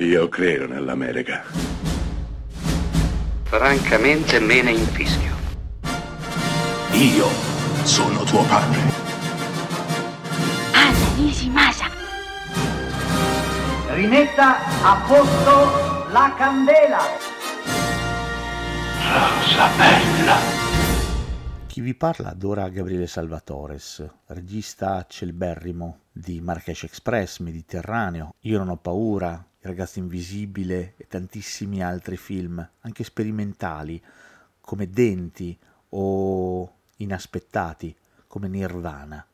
Io credo nell'America. Francamente me ne infischio. Io sono tuo padre. Anna Nishimasa. Rimetta a posto la candela. Rosa bella. Chi vi parla adora Gabriele Salvatores, regista celeberrimo di Marrakesh Express, Mediterraneo, Io non ho paura, ragazzo invisibile e tantissimi altri film, anche sperimentali, come Denti o Inaspettati, come Nirvana,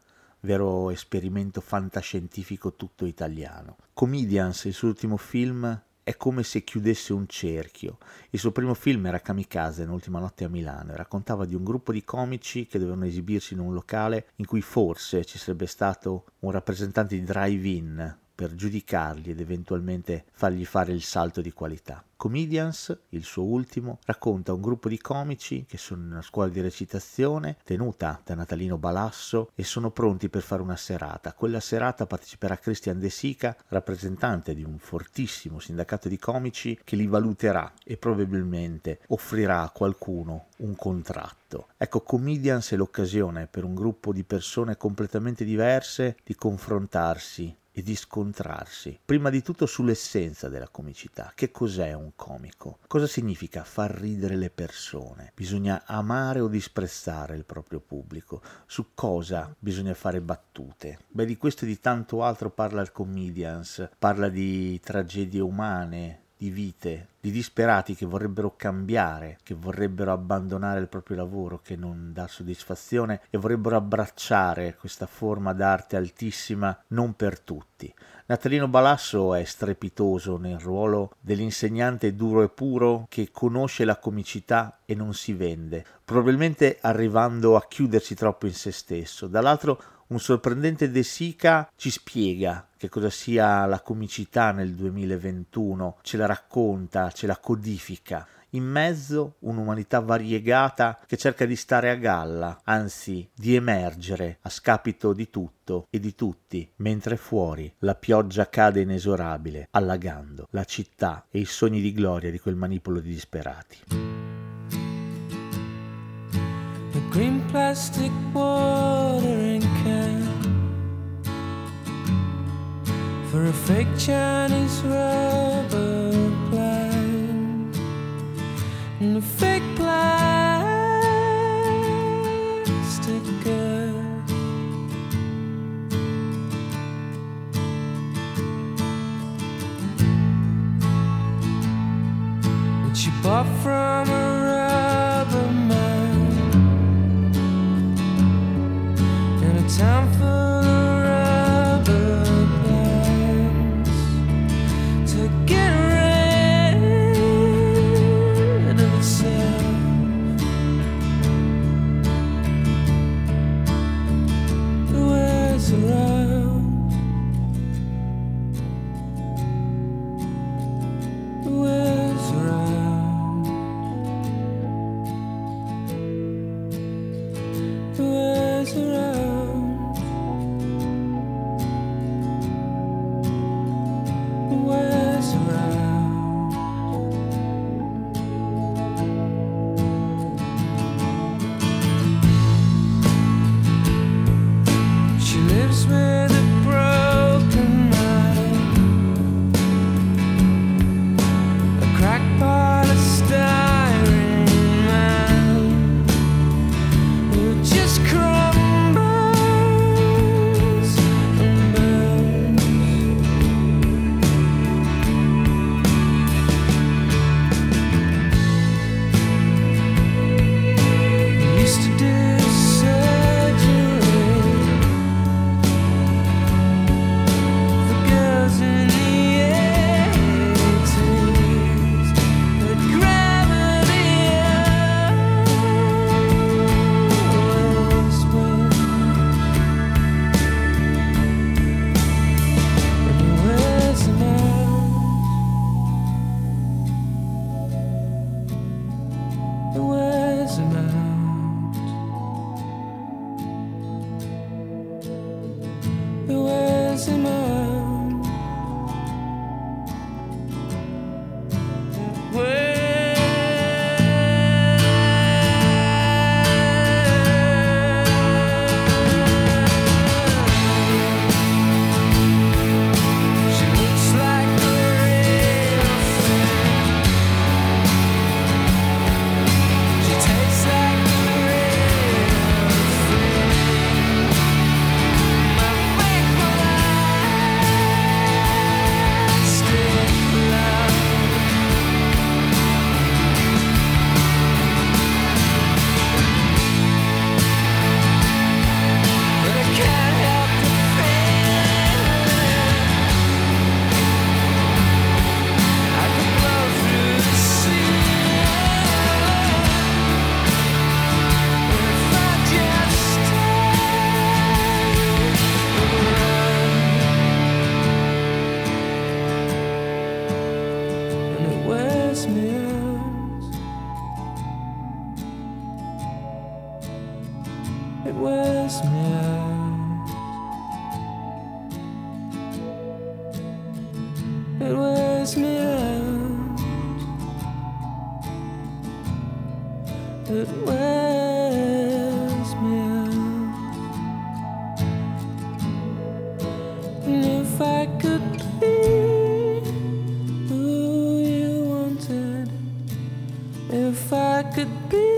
vero esperimento fantascientifico tutto italiano. Comedians, il suo ultimo film, è come se chiudesse un cerchio. Il suo primo film era Kamikaze, l'ultima notte a Milano, e raccontava di un gruppo di comici che dovevano esibirsi in un locale in cui forse ci sarebbe stato un rappresentante di drive-in per giudicarli ed eventualmente fargli fare il salto di qualità. Comedians, il suo ultimo, racconta un gruppo di comici che sono in una scuola di recitazione tenuta da Natalino Balasso e sono pronti per fare una serata. Quella serata parteciperà Christian De Sica, rappresentante di un fortissimo sindacato di comici che li valuterà e probabilmente offrirà a qualcuno un contratto. Ecco, Comedians è l'occasione per un gruppo di persone completamente diverse di confrontarsi e di scontrarsi, prima di tutto sull'essenza della comicità. Che cos'è un comico? Cosa significa far ridere le persone? Bisogna amare o disprezzare il proprio pubblico? Su cosa bisogna fare battute? Beh, di questo e di tanto altro parla il Comedians, parla di tragedie umane, di vite, di disperati che vorrebbero cambiare, che vorrebbero abbandonare il proprio lavoro che non dà soddisfazione e vorrebbero abbracciare questa forma d'arte altissima non per tutti. Natalino Balasso è strepitoso nel ruolo dell'insegnante duro e puro che conosce la comicità e non si vende, probabilmente arrivando a chiudersi troppo in se stesso. Dall'altro un sorprendente De Sica ci spiega che cosa sia la comicità nel 2021, ce la racconta, ce la codifica. In mezzo un'umanità variegata che cerca di stare a galla, anzi di emergere a scapito di tutto e di tutti, mentre fuori la pioggia cade inesorabile, allagando la città e i sogni di gloria di quel manipolo di disperati. The green plastic watering can for a fake Chinese rubber You bought from a rubber man Wears me out. It wears me out. And if I could be who you wanted, if I could be